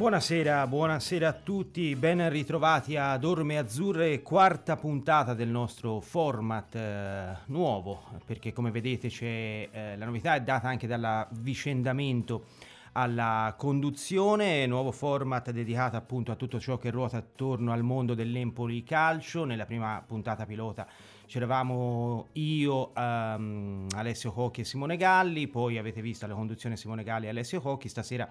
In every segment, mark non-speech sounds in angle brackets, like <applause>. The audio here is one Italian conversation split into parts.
Buonasera, buonasera a tutti, ben ritrovati ad Orme Azzurre, quarta puntata del nostro format eh, nuovo, perché come vedete c'è, eh, la novità è data anche dall'avvicendamento alla conduzione, nuovo format dedicato appunto a tutto ciò che ruota attorno al mondo dell'Empoli calcio. Nella prima puntata pilota c'eravamo io, um, Alessio Cocchi e Simone Galli, poi avete visto la conduzione Simone Galli e Alessio Cocchi, stasera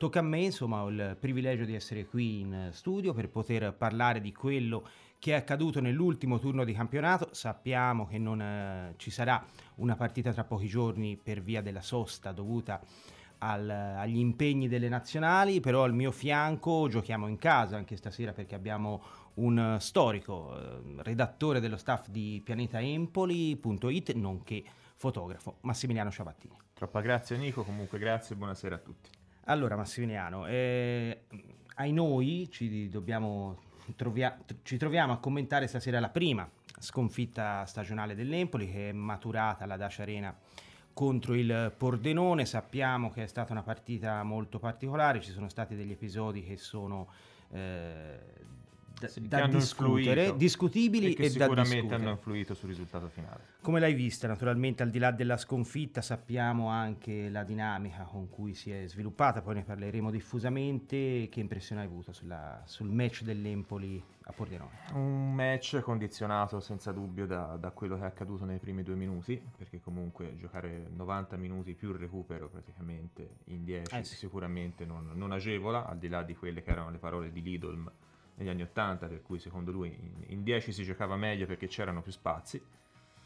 tocca a me, insomma, ho il privilegio di essere qui in studio per poter parlare di quello che è accaduto nell'ultimo turno di campionato. Sappiamo che non eh, ci sarà una partita tra pochi giorni per via della sosta dovuta al, agli impegni delle nazionali, però al mio fianco giochiamo in casa anche stasera perché abbiamo un storico eh, redattore dello staff di pianetaempoli.it, nonché fotografo, Massimiliano Ciabattini. Troppa grazie Nico, comunque grazie e buonasera a tutti. Allora Massimiliano, eh, ai noi ci, dobbiamo, trovia, ci troviamo a commentare stasera la prima sconfitta stagionale dell'Empoli che è maturata alla Dacia Arena contro il Pordenone. Sappiamo che è stata una partita molto particolare, ci sono stati degli episodi che sono eh, da, sì, da discutere, influito, discutibili e, e sicuramente hanno influito sul risultato finale. Come l'hai vista? Naturalmente al di là della sconfitta sappiamo anche la dinamica con cui si è sviluppata, poi ne parleremo diffusamente. Che impressione hai avuto sulla, sul match dell'Empoli a Pordenone? Un match condizionato senza dubbio da, da, quello che è accaduto nei primi due minuti, perché comunque giocare 90 minuti più il recupero praticamente in 10 eh sì. sicuramente non, non agevola, al di là di quelle che erano le parole di Lidl negli anni 80, per cui secondo lui in 10 si giocava meglio perché c'erano più spazi.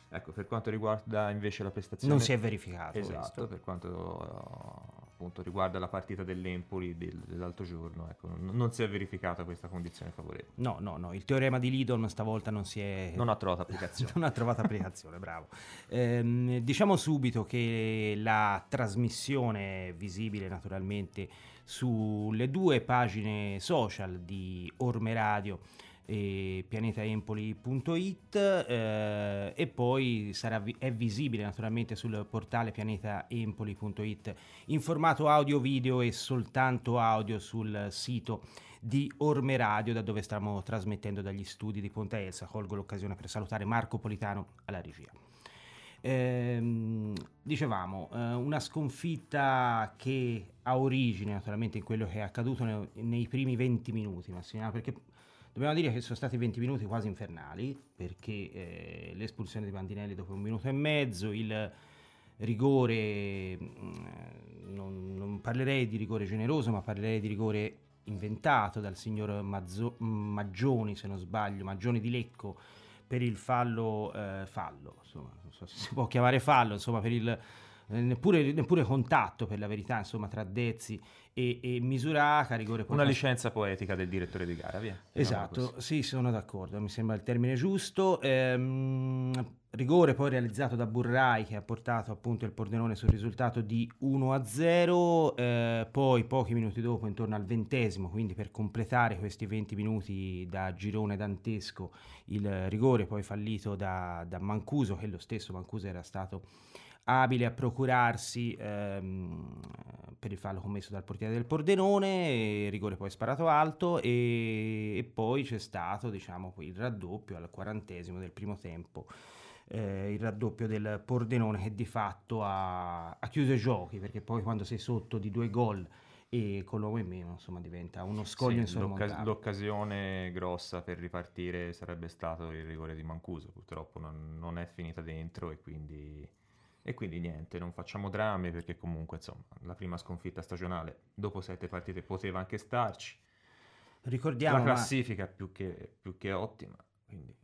Ecco, per quanto riguarda invece la prestazione... Non si è verificato. Esatto, questo. per quanto appunto riguarda la partita dell'Empoli del, dell'altro giorno, ecco, non, non, si è verificata questa condizione favorevole. No, no, no, il teorema di Lidon stavolta non si è... Non ha trovato applicazione. <laughs> non ha trovato applicazione, bravo. Ehm, diciamo subito che la trasmissione visibile naturalmente sulle due pagine social di Orme Radio e pianetaempoli.it eh, e poi sarà, è visibile naturalmente sul portale pianetaempoli.it in formato audio video e soltanto audio sul sito di Orme Radio da dove stiamo trasmettendo dagli studi di Ponta Elsa. Colgo l'occasione per salutare Marco Politano alla regia ehm, dicevamo eh, una sconfitta che ha origine naturalmente in quello che è accaduto nei, nei primi 20 minuti Massimiliano perché Dobbiamo dire che sono stati 20 minuti quasi infernali, perché eh, l'espulsione di Bandinelli dopo un minuto e mezzo, il rigore, mm, non, non, parlerei di rigore generoso, ma parlerei di rigore inventato dal signor Mazzo, Maggioni, se non sbaglio, Maggioni di Lecco, per il fallo, eh, fallo, insomma, non so se si può chiamare fallo, insomma, per il eh, neppure, neppure, contatto per la verità insomma tra Dezzi e, e Misuraca rigore una licenza poetica del direttore di gara via. Esatto sì sono d'accordo mi sembra il termine giusto. Ehm, rigore poi realizzato da Burrai che ha portato appunto il Pordenone sul risultato di 1-0 eh, poi pochi minuti dopo intorno al ventesimo quindi per completare questi 20 minuti da girone dantesco il rigore poi fallito da, da Mancuso che lo stesso Mancuso era stato abile a procurarsi ehm, per il fallo commesso dal portiere del Pordenone, rigore poi sparato alto e, e poi c'è stato diciamo, il raddoppio al quarantesimo del primo tempo. Eh, il raddoppio del Pordenone che di fatto ha, ha, chiuso i giochi perché poi quando sei sotto di due gol e con l'uomo in meno insomma diventa uno scoglio sì, insormontabile l'occas- l'occasione grossa per ripartire sarebbe stato il rigore di Mancuso purtroppo non, non è finita dentro e quindi e quindi niente, non facciamo drammi perché comunque insomma la prima sconfitta stagionale dopo sette partite poteva anche starci. Ricordiamo, la classifica ma... più, che, più che ottima, quindi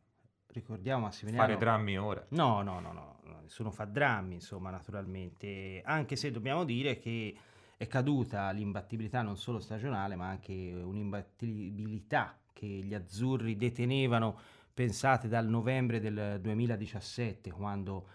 ricordiamo Massimiliano fare drammi ora. No no no no nessuno fa drammi insomma naturalmente. Anche se dobbiamo dire che è caduta l'imbattibilità non solo stagionale ma anche un'imbattibilità che gli azzurri detenevano pensate dal novembre del 2017 quando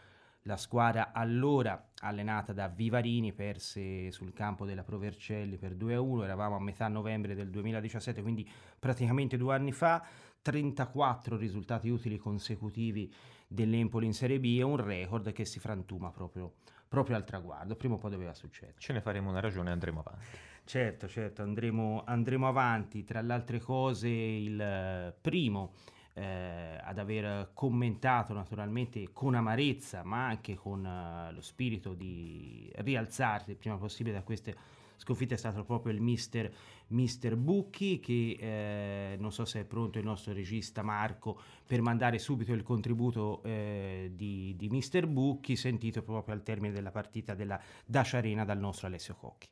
la squadra allora allenata da Vivarini perse sul campo della Provercelli per 2-1, eravamo a metà novembre del 2017, quindi praticamente due anni fa, 34 risultati utili consecutivi dell'Empoli in Serie B e un record che si frantuma proprio, proprio al traguardo, prima o poi doveva succedere. Ce ne faremo una ragione e andremo avanti. Certo, certo, andremo, andremo avanti. Tra le altre cose, il primo eh, ad aver commentato naturalmente con amarezza, ma anche con uh, lo spirito di rialzarsi il prima possibile da queste sconfitte è stato proprio il mister, mister Bucchi che eh, non so se è pronto il nostro regista Marco per mandare subito il contributo eh, di, di mister Bucchi sentito proprio al termine della partita della Dacia Arena dal nostro Alessio Cocchi.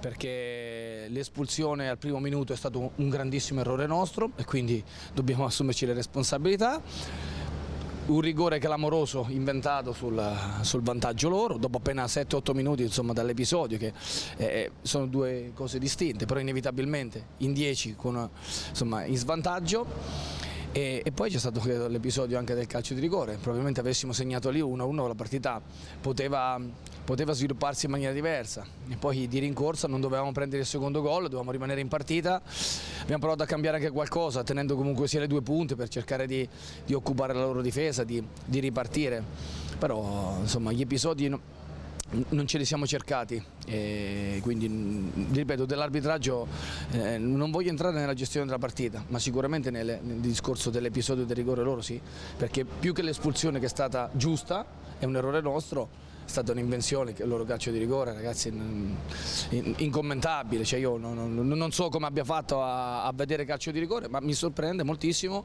Perché l'espulsione al primo minuto è stato un grandissimo errore nostro e quindi dobbiamo assumerci le responsabilità un rigore clamoroso inventato sul, sul vantaggio loro, dopo appena 7-8 minuti dall'episodio, che eh, sono due cose distinte, però inevitabilmente in 10 con, insomma, in svantaggio. E, e, poi c'è stato l'episodio anche del calcio di rigore, probabilmente avessimo segnato lì 1-1 la partita poteva, poteva, svilupparsi in maniera diversa. E poi di rincorsa non dovevamo prendere il secondo gol, dovevamo rimanere in partita, abbiamo provato a cambiare anche qualcosa tenendo comunque sia le due punte per cercare di, di occupare la loro difesa, di, di ripartire, però insomma gli episodi non ce li siamo cercati, quindi ripeto dell'arbitraggio eh, non voglio entrare nella gestione della partita, ma sicuramente nel, nel discorso dell'episodio del rigore loro sì, perché più che l'espulsione che è stata giusta, è un errore nostro, è stata un'invenzione il loro calcio di rigore, ragazzi, incommentabile, cioè io non, non, non so come abbia fatto a, a vedere calcio di rigore, ma mi sorprende moltissimo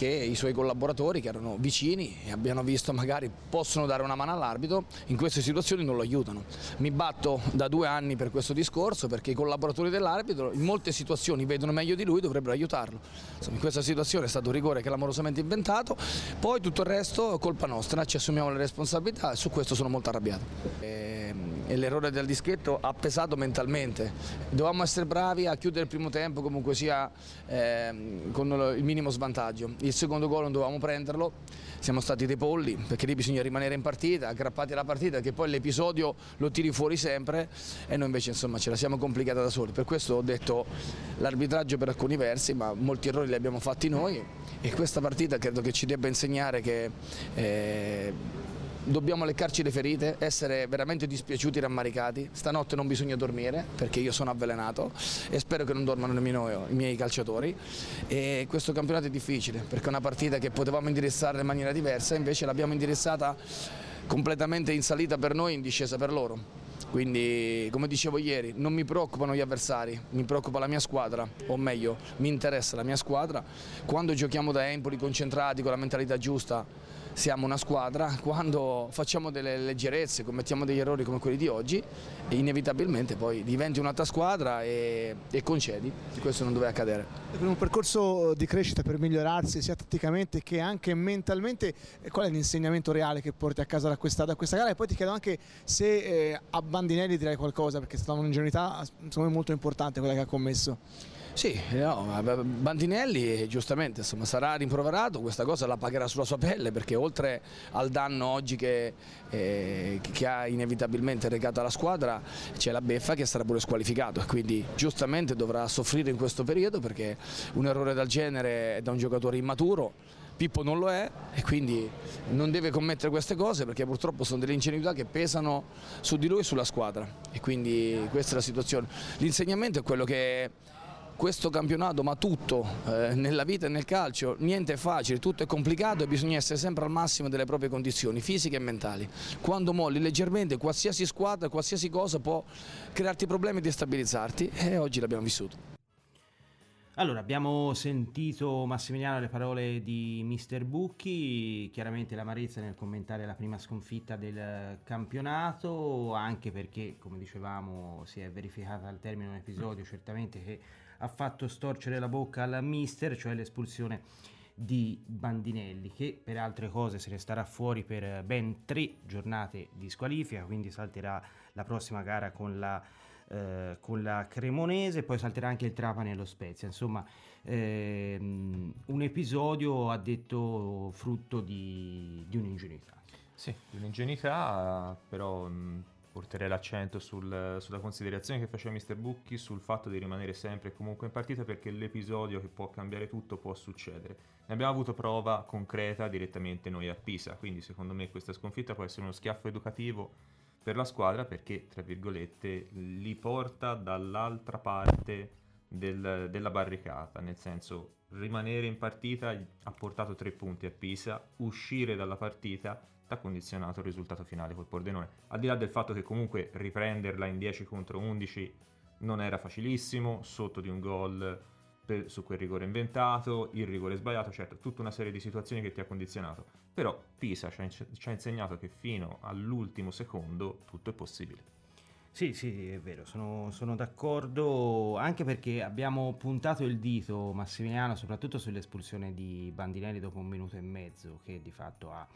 che i suoi collaboratori che erano vicini e abbiano visto magari possono dare una mano all'arbitro, in queste situazioni non lo aiutano. Mi batto da due anni per questo discorso perché i collaboratori dell'arbitro in molte situazioni vedono meglio di lui, dovrebbero aiutarlo. Insomma, in questa situazione è stato un rigore clamorosamente inventato, poi tutto il resto è colpa nostra, ci assumiamo le responsabilità e su questo sono molto arrabbiato. E e l'errore del dischetto ha pesato mentalmente. Dovevamo essere bravi a chiudere il primo tempo comunque sia eh, con il minimo svantaggio. Il secondo gol non dovevamo prenderlo, siamo stati dei polli perché lì bisogna rimanere in partita, aggrappati alla partita che poi l'episodio lo tiri fuori sempre e noi invece insomma ce la siamo complicata da soli. Per questo ho detto l'arbitraggio per alcuni versi ma molti errori li abbiamo fatti noi e questa partita credo che ci debba insegnare che eh, dobbiamo leccarci le ferite, essere veramente dispiaciuti rammaricati. Stanotte non bisogna dormire perché io sono avvelenato e spero che non dormano nemmeno i miei calciatori. E questo campionato è difficile perché è una partita che potevamo indirizzare in maniera diversa, invece l'abbiamo indirizzata completamente in salita per noi e in discesa per loro. Quindi, come dicevo ieri, non mi preoccupano gli avversari, mi preoccupa la mia squadra, o meglio, mi interessa la mia squadra. Quando giochiamo da Empoli concentrati, con la mentalità giusta, siamo una squadra, quando facciamo delle leggerezze, commettiamo degli errori come quelli di oggi, inevitabilmente poi diventi un'altra squadra e, e concedi, questo non doveva accadere. Un percorso di crescita per migliorarsi sia tatticamente che anche mentalmente, qual è l'insegnamento reale che porti a casa da questa, da questa gara? E poi ti chiedo anche se eh, a Bandinelli direi qualcosa, perché è stata un'ingenuità molto importante quella che ha commesso. Sì, no, Bandinelli giustamente insomma, sarà rimproverato, questa cosa la pagherà sulla sua pelle perché oltre al danno oggi che, eh, che ha inevitabilmente recato alla squadra c'è la beffa che sarà pure squalificato quindi giustamente dovrà soffrire in questo periodo perché un errore del genere è da un giocatore immaturo Pippo non lo è e quindi non deve commettere queste cose perché purtroppo sono delle ingenuità che pesano su di lui e sulla squadra e quindi questa è la situazione. L'insegnamento è quello che questo campionato, ma tutto eh, nella vita e nel calcio, niente è facile, tutto è complicato e bisogna essere sempre al massimo delle proprie condizioni fisiche e mentali. Quando molli leggermente qualsiasi squadra, qualsiasi cosa può crearti problemi e destabilizzarti e oggi l'abbiamo vissuto. Allora, abbiamo sentito Massimiliano le parole di Mister Bucchi, chiaramente l'amarezza nel commentare la prima sconfitta del campionato, anche perché, come dicevamo, si è verificata al termine un episodio certamente che ha fatto storcere la bocca al mister, cioè l'espulsione di Bandinelli che per altre cose se ne starà fuori per ben tre giornate di squalifica quindi salterà la prossima gara con la, eh, con la Cremonese poi salterà anche il Trapani e lo Spezia. Insomma ehm, un episodio ha detto frutto di, di un'ingenuità. Sì, di un'ingenuità però mh porterei l'accento sul, sulla considerazione che faceva Mr. Bucchi sul fatto di rimanere sempre e comunque in partita perché l'episodio che può cambiare tutto può succedere. Ne abbiamo avuto prova concreta direttamente noi a Pisa, quindi secondo me questa sconfitta può essere uno schiaffo educativo per la squadra perché, tra virgolette, li porta dall'altra parte del, della barricata, nel senso rimanere in partita ha portato tre punti a Pisa, uscire dalla partita ha condizionato il risultato finale col Pordenone. Al di là del fatto che comunque riprenderla in 10 contro 11 non era facilissimo, sotto di un gol per, su quel rigore inventato, il rigore sbagliato, certo, tutta una serie di situazioni che ti ha condizionato. Però Pisa ci ha, ci ha insegnato che fino all'ultimo secondo tutto è possibile. Sì, sì, è vero, sono, sono, d'accordo, anche perché abbiamo puntato il dito, Massimiliano, soprattutto sull'espulsione di Bandinelli dopo un minuto e mezzo, che di fatto ha,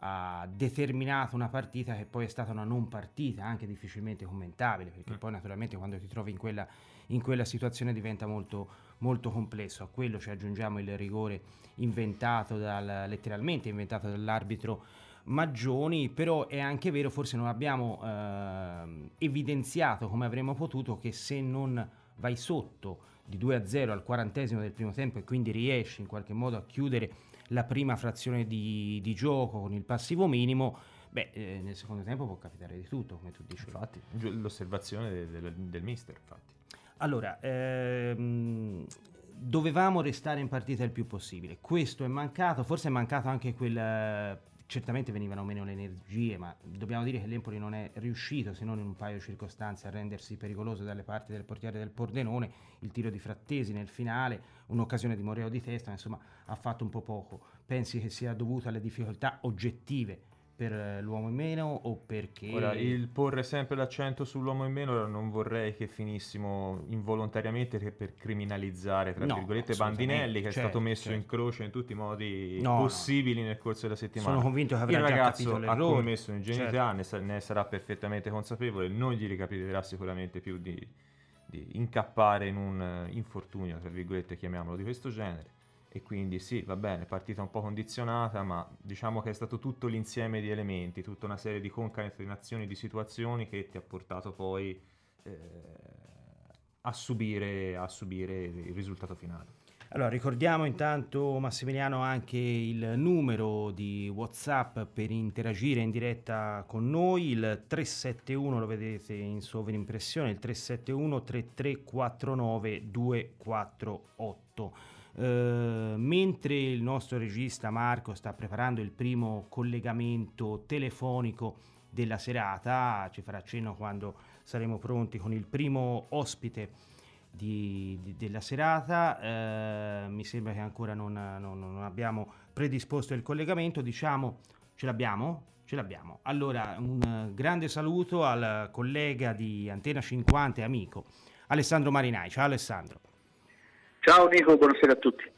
ha determinato una partita che poi è stata una non partita, anche difficilmente commentabile, perché mm. poi naturalmente quando ti trovi in quella, in quella situazione diventa molto, molto, complesso. A quello ci aggiungiamo il rigore inventato dal, letteralmente inventato dall'arbitro Maggioni, però è anche vero, forse non abbiamo eh, evidenziato come avremmo potuto che se non vai sotto di 2-0 al quarantesimo del primo tempo e quindi riesci in qualche modo a chiudere la prima frazione di, di gioco con il passivo minimo, beh, eh, nel secondo tempo può capitare di tutto, come tu dici. Infatti, l'osservazione del, del, del mister, infatti. Allora, ehm, dovevamo restare in partita il più possibile. Questo è mancato, forse è mancato anche quel certamente venivano meno le energie, ma dobbiamo dire che l'Empoli non è riuscito, se non in un paio di circostanze, a rendersi pericoloso dalle parti del portiere del Pordenone. Il tiro di Frattesi nel finale, un'occasione di Moreo di testa, insomma, ha fatto un po' poco. Pensi che sia dovuto alle difficoltà oggettive per eh, l'uomo in meno o perché... Ora, il porre sempre l'accento sull'uomo in meno non vorrei che finissimo involontariamente per criminalizzare, tra no, virgolette, Bandinelli, che certo, è stato messo certo. in croce in tutti i modi no, possibili no. nel corso della settimana. Sono convinto che avrà il ragazzo ha commesso un'ingenuità, certo. ne, sarà perfettamente consapevole, non gli ricapiterà sicuramente più di, di incappare in un infortunio, tra virgolette, chiamiamolo di questo genere e quindi sì, va bene, partita un po' condizionata, ma diciamo che è stato tutto l'insieme di elementi, tutta una serie di concatenazioni di situazioni che ti ha portato poi eh, a, subire, a subire il risultato finale. Allora, ricordiamo intanto Massimiliano anche il numero di WhatsApp per interagire in diretta con noi, il 371 lo vedete in sovrimpressione, il 371 3349 248. Eh, mentre il nostro regista Marco sta preparando il primo collegamento telefonico della serata, ci farà cenno quando saremo pronti con il primo ospite di, di, della serata. Eh, mi sembra che ancora non, non, non, abbiamo predisposto il collegamento, diciamo ce l'abbiamo? Ce l'abbiamo. Allora, un grande saluto al collega di Antena 50 e amico Alessandro Marinai. Ciao Alessandro. Ciao Nico, buonasera a tutti.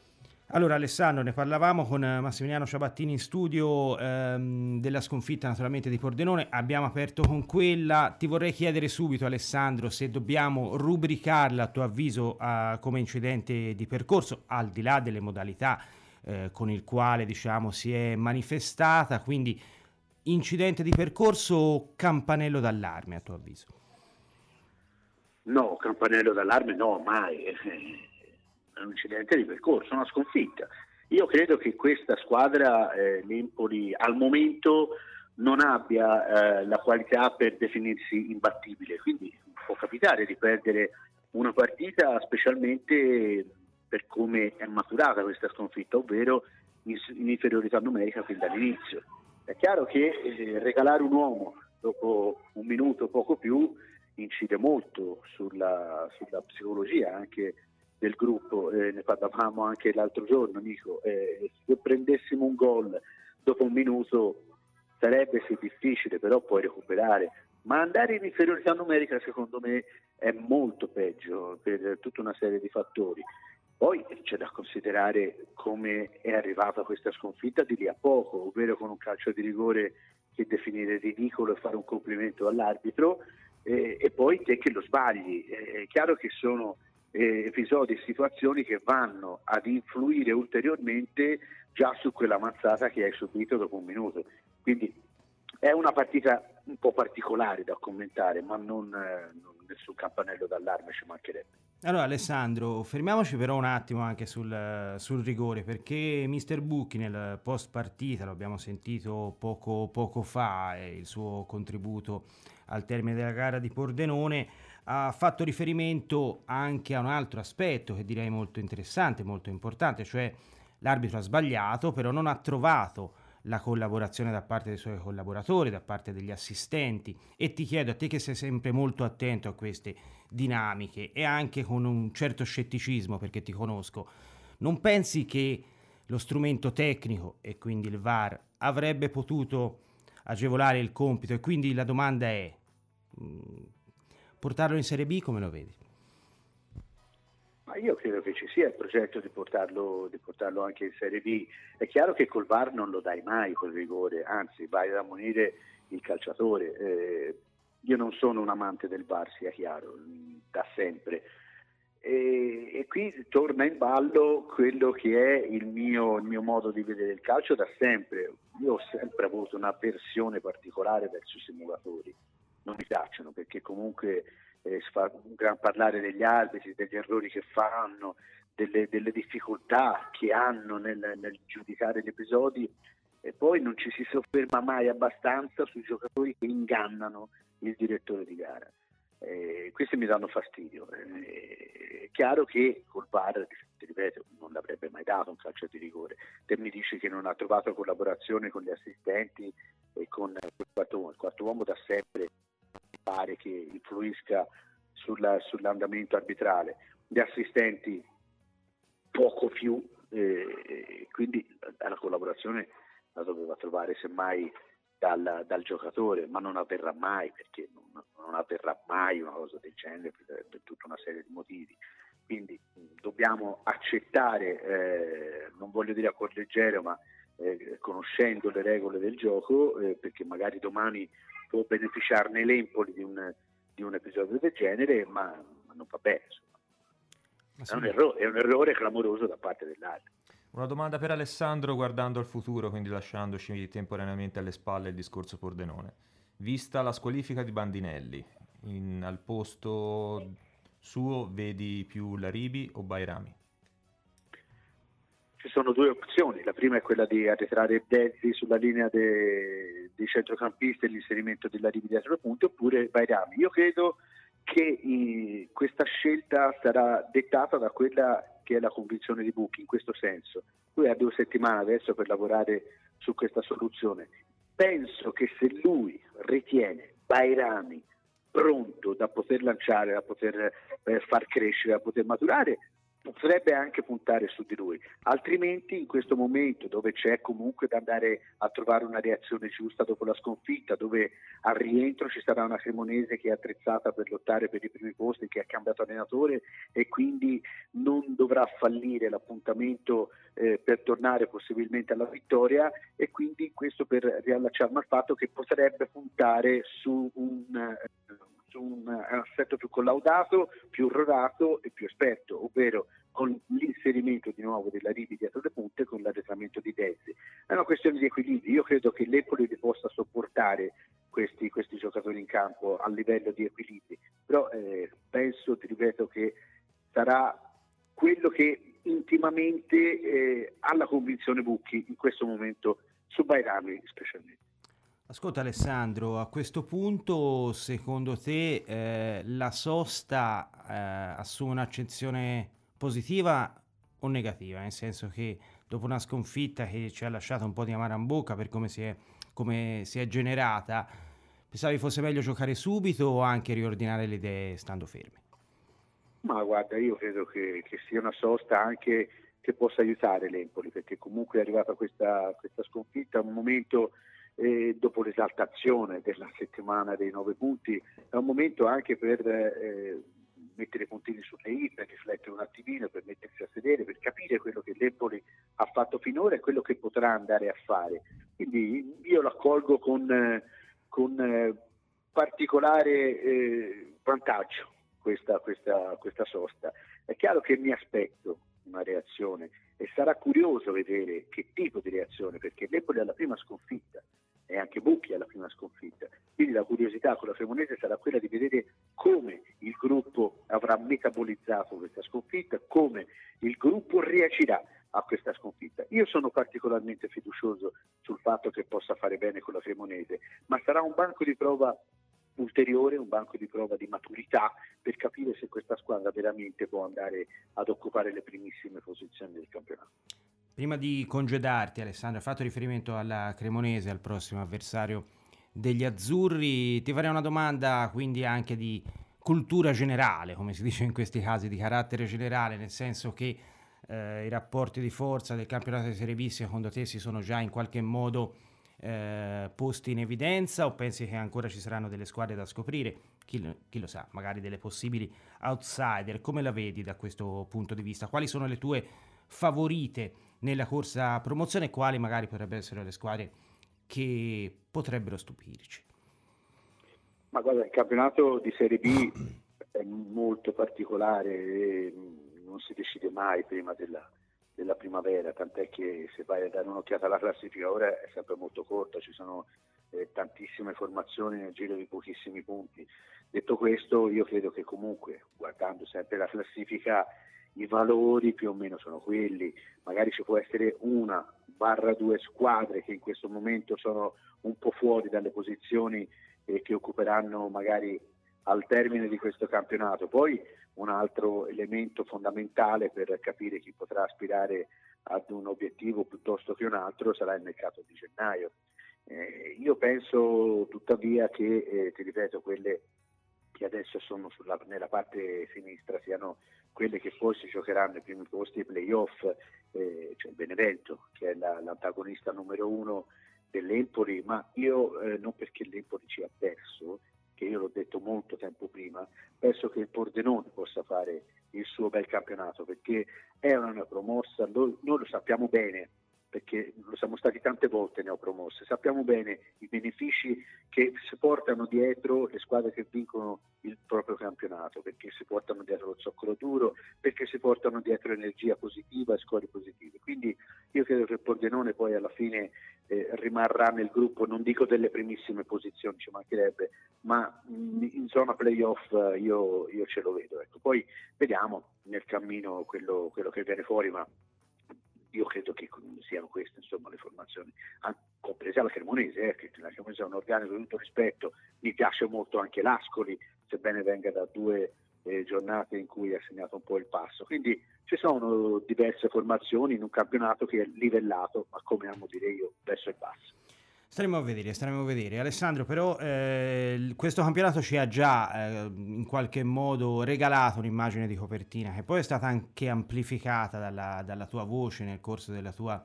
Allora Alessandro, ne parlavamo con Massimiliano Ciabattini in studio ehm, della sconfitta naturalmente di Pordenone, abbiamo aperto con quella, ti vorrei chiedere subito Alessandro se dobbiamo rubricarla a tuo avviso a, come incidente di percorso, al di là delle modalità eh, con il quale diciamo si è manifestata, quindi incidente di percorso o campanello d'allarme a tuo avviso? No, campanello d'allarme no, mai <laughs> un incidente di percorso, una sconfitta. Io credo che questa squadra, eh, l'Empoli, al momento non abbia eh, la qualità per definirsi imbattibile, quindi può capitare di perdere una partita specialmente per come è maturata questa sconfitta, ovvero in, in inferiorità numerica fin dall'inizio. È chiaro che eh, regalare un uomo dopo un minuto o poco più incide molto sulla, sulla psicologia anche del gruppo, eh, ne parlavamo anche l'altro giorno, Nico, eh, se prendessimo un gol dopo un minuto sarebbe sì difficile, però puoi recuperare, ma andare in inferiorità numerica secondo me è molto peggio per tutta una serie di fattori. Poi c'è da considerare come è arrivata questa sconfitta di lì a poco, ovvero con un calcio di rigore che definire ridicolo e fare un complimento all'arbitro eh, e poi te che lo sbagli. È chiaro che sono eh, episodi e situazioni che vanno ad influire ulteriormente già su quella mazzata che hai subito dopo un minuto. Quindi è una partita un po' particolari da commentare, ma non, eh, nessun campanello d'allarme ci mancherebbe. Allora Alessandro, fermiamoci però un attimo anche sul, sul rigore, perché Mister Bucchi nel post partita, lo abbiamo sentito poco, poco fa, eh, il suo contributo al termine della gara di Pordenone, ha fatto riferimento anche a un altro aspetto che direi molto interessante, molto importante, cioè l'arbitro ha sbagliato, però non ha trovato la collaborazione da parte dei suoi collaboratori, da parte degli assistenti. E ti chiedo a te che sei sempre molto attento a queste dinamiche e anche con un certo scetticismo perché ti conosco, non pensi che lo strumento tecnico e quindi il VAR avrebbe potuto agevolare il compito? E quindi la domanda è mm, portarlo in Serie B come lo vedi? Ma io credo che ci sia il progetto di portarlo, di portarlo, anche in Serie B. È chiaro che col VAR non lo dai mai quel rigore, anzi vai ad ammonire il calciatore. Eh, io non sono un amante del VAR, sia chiaro, da sempre. E, e, qui torna in ballo quello che è il mio, il mio, modo di vedere il calcio da sempre. Io ho sempre avuto una versione particolare verso i simulatori, non mi piacciono perché comunque eh, fa un gran parlare degli arbitri, degli errori che fanno, delle, delle difficoltà che hanno nel, nel, giudicare gli episodi e poi non ci si sofferma mai abbastanza sui giocatori che ingannano il direttore di gara. Eh, questi mi danno fastidio. Eh, è chiaro che col VAR, ti ripeto, non l'avrebbe mai dato un calcio di rigore. Te mi dici che non ha trovato collaborazione con gli assistenti e con il quarto uomo. Il quarto uomo da sempre pare che influisca sulla, sull'andamento arbitrale. Gli assistenti poco più, eh, quindi la collaborazione la doveva trovare semmai dal, dal, giocatore, ma non avverrà mai perché non, non, avverrà mai una cosa del genere per, per tutta una serie di motivi. Quindi dobbiamo accettare, eh, non voglio dire a cuor leggero, ma eh, conoscendo le regole del gioco, eh, perché magari domani può beneficiarne l'Empoli di un, di un episodio del genere, ma, ma non va bene. È un, errore, è un errore clamoroso da parte dell'altro. Una domanda per Alessandro guardando al futuro, quindi lasciandoci temporaneamente alle spalle il discorso Pordenone. Vista la squalifica di Bandinelli, in, al posto suo vedi più Laribi o Bairami? Ci sono due opzioni, la prima è quella di arretrare Dezzi sulla linea de, dei centrocampisti e l'inserimento della Rivi dietro le punte oppure Bairami. Io credo che eh, questa scelta sarà dettata da quella che è la convinzione di Bucchi in questo senso. Lui ha due settimane adesso per lavorare su questa soluzione. Penso che se lui ritiene Bairami pronto da poter lanciare, da poter eh, far crescere, da poter maturare, potrebbe anche puntare su di lui, altrimenti in questo momento dove c'è comunque da andare a trovare una reazione giusta dopo la sconfitta, dove al rientro ci sarà una Cremonese che è attrezzata per lottare per i primi posti, che ha cambiato allenatore e quindi non dovrà fallire l'appuntamento eh, per tornare possibilmente alla vittoria e quindi questo per riallacciarmi al fatto che potrebbe puntare su un... Eh, su un assetto più collaudato, più rodato e più esperto, ovvero con l'inserimento di nuovo della Rivi dietro le punte con l'arretramento di Dezzi. È una questione di equilibrio, io credo che l'Empoli possa sopportare questi, questi, giocatori in campo a livello di equilibri, però eh, penso, ti ripeto, che sarà quello che intimamente eh, ha la convinzione Bucchi in questo momento su Bairami specialmente. Ascolta Alessandro, a questo punto secondo te eh, la sosta eh, assume un'accezione positiva o negativa? Nel senso che dopo una sconfitta che ci ha lasciato un po' di amara in bocca per come si è, come si è generata, pensavi fosse meglio giocare subito o anche riordinare le idee stando fermi? Ma guarda, io credo che, che sia una sosta anche che possa aiutare l'Empoli, perché comunque è arrivata questa, questa sconfitta a un momento eh, dopo l'esaltazione della settimana dei nove punti, è un momento anche per eh, mettere i puntini sulle i, per riflettere un attimino, per mettersi a sedere, per capire quello che l'Empoli ha fatto finora e quello che potrà andare a fare. Quindi io l'accolgo con, con eh, particolare eh, vantaggio questa, questa, questa sosta. È chiaro che mi aspetto una reazione e sarà curioso vedere che tipo di reazione, perché l'Empoli alla prima sconfitta e anche Bucchi alla prima sconfitta. Quindi la curiosità con la Cremonese sarà quella di vedere come il gruppo avrà metabolizzato questa sconfitta, come il gruppo reagirà a questa sconfitta. Io sono particolarmente fiducioso sul fatto che possa fare bene con la Cremonese, ma sarà un banco di prova ulteriore, un banco di prova di maturità per capire se questa squadra veramente può andare ad occupare le primissime posizioni del campionato. Prima di congedarti Alessandro, hai fatto riferimento alla Cremonese, al prossimo avversario degli azzurri, ti farei una domanda quindi anche di cultura generale, come si dice in questi casi, di carattere generale, nel senso che eh, i rapporti di forza del campionato di Serie B secondo te si sono già in qualche modo eh, posti in evidenza o pensi che ancora ci saranno delle squadre da scoprire? Chi lo, chi lo, sa, magari delle possibili outsider. Come la vedi da questo punto di vista? Quali sono le tue favorite nella corsa a promozione e quali magari potrebbero essere le squadre che potrebbero stupirci? Ma guarda, il campionato di Serie B è molto particolare e non si decide mai prima della, della primavera, tant'è che se vai a dare un'occhiata alla classifica ora è sempre molto corta, ci sono eh, tantissime formazioni nel giro di pochissimi punti. Detto questo, io credo che comunque, guardando sempre la classifica, i valori più o meno sono quelli, magari ci può essere una barra due squadre che in questo momento sono un po' fuori dalle posizioni eh, che occuperanno magari al termine di questo campionato. Poi un altro elemento fondamentale per capire chi potrà aspirare ad un obiettivo piuttosto che un altro sarà il mercato di gennaio. Eh, io penso tuttavia che, eh, ti ripeto, quelle che adesso sono sulla, nella parte sinistra siano quelle che si giocheranno i primi posti ai playoff, eh, cioè Benevento che è la, l'antagonista numero uno dell'Empoli, ma io eh, non perché l'Empoli perché è una promossa, noi, lo sappiamo bene, perché lo siamo stati tante volte neopromosse, sappiamo bene i benefici che si portano dietro le squadre che vincono il proprio campionato, perché si portano dietro lo zoccolo duro, perché si portano dietro energia positiva e scuole positive. Quindi io credo che Pordenone poi alla fine eh, rimarrà nel gruppo, non dico delle primissime posizioni, ci mancherebbe, ma in zona playoff io, io ce lo vedo. Ecco. Poi vediamo nel cammino quello, quello che viene fuori, ma io credo che siano queste insomma, le formazioni, compresa la Cremonese, eh, che la Cremonese è un organico di tutto rispetto, mi piace molto anche l'Ascoli, sebbene venga da due eh, giornate in cui ha segnato un po' il passo. Quindi ci sono diverse formazioni in un campionato che è livellato, ma come amo dire io, verso il basso. Staremo a vedere, staremo a vedere. Alessandro, però eh, questo campionato ci ha già eh, in qualche modo regalato un'immagine di copertina che poi è stata anche amplificata dalla, dalla tua voce nel corso della tua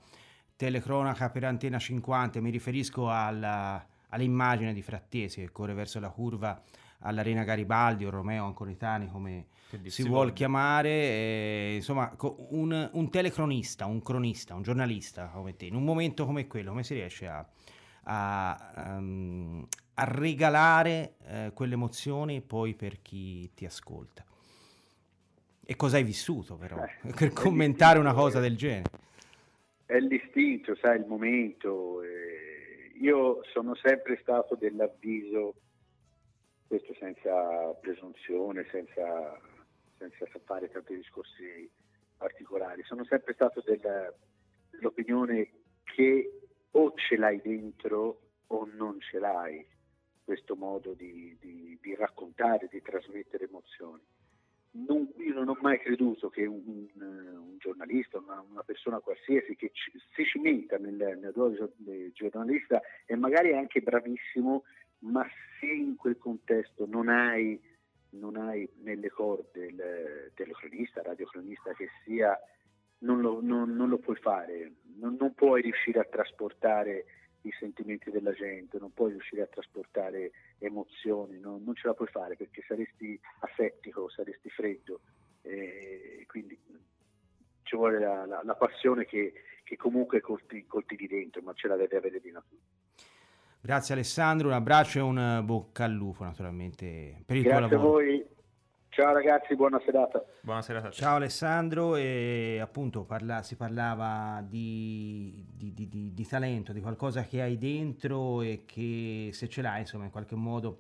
telecronaca per Antena 50. Mi riferisco alla, all'immagine di Frattesi che corre verso la curva all'Arena Garibaldi o Romeo Anconitani come si vuol chiamare, eh, insomma un, un, telecronista, un cronista, un giornalista come te, in un momento come quello, come si riesce a a, um, a regalare eh, quelle emozioni poi per chi ti ascolta. E cosa hai vissuto però eh, <laughs> per commentare una cosa del genere? È l'istinto, sai, il momento. Eh, io sono sempre stato dell'avviso, questo senza presunzione, senza, senza fare tanti discorsi particolari, sono sempre stato della, dell'opinione che o ce l'hai dentro o non ce l'hai, questo modo di, di, di raccontare, di trasmettere emozioni. Non, io non ho mai creduto che un, un giornalista, una, una, persona qualsiasi che ci, si cimenta nel, nel ruolo di giornalista e magari è anche bravissimo, ma se in quel contesto non hai, non hai nelle corde il telecronista, radiocronista che sia non lo, non, non lo puoi fare, non, non, puoi riuscire a trasportare i sentimenti della gente, non puoi riuscire a trasportare emozioni, non, non ce la puoi fare perché saresti affettico, saresti freddo, eh, quindi ci vuole la, la, la passione che, che comunque colti, coltivi dentro, ma ce la devi avere di natura. Grazie Alessandro, un abbraccio e un bocca al lupo naturalmente per il Grazie tuo lavoro. Grazie a voi Ciao ragazzi, buona serata. Buona serata. Ciao Alessandro, e appunto parla, si parlava di, di, di, di, talento, di qualcosa che hai dentro e che se ce l'hai insomma in qualche modo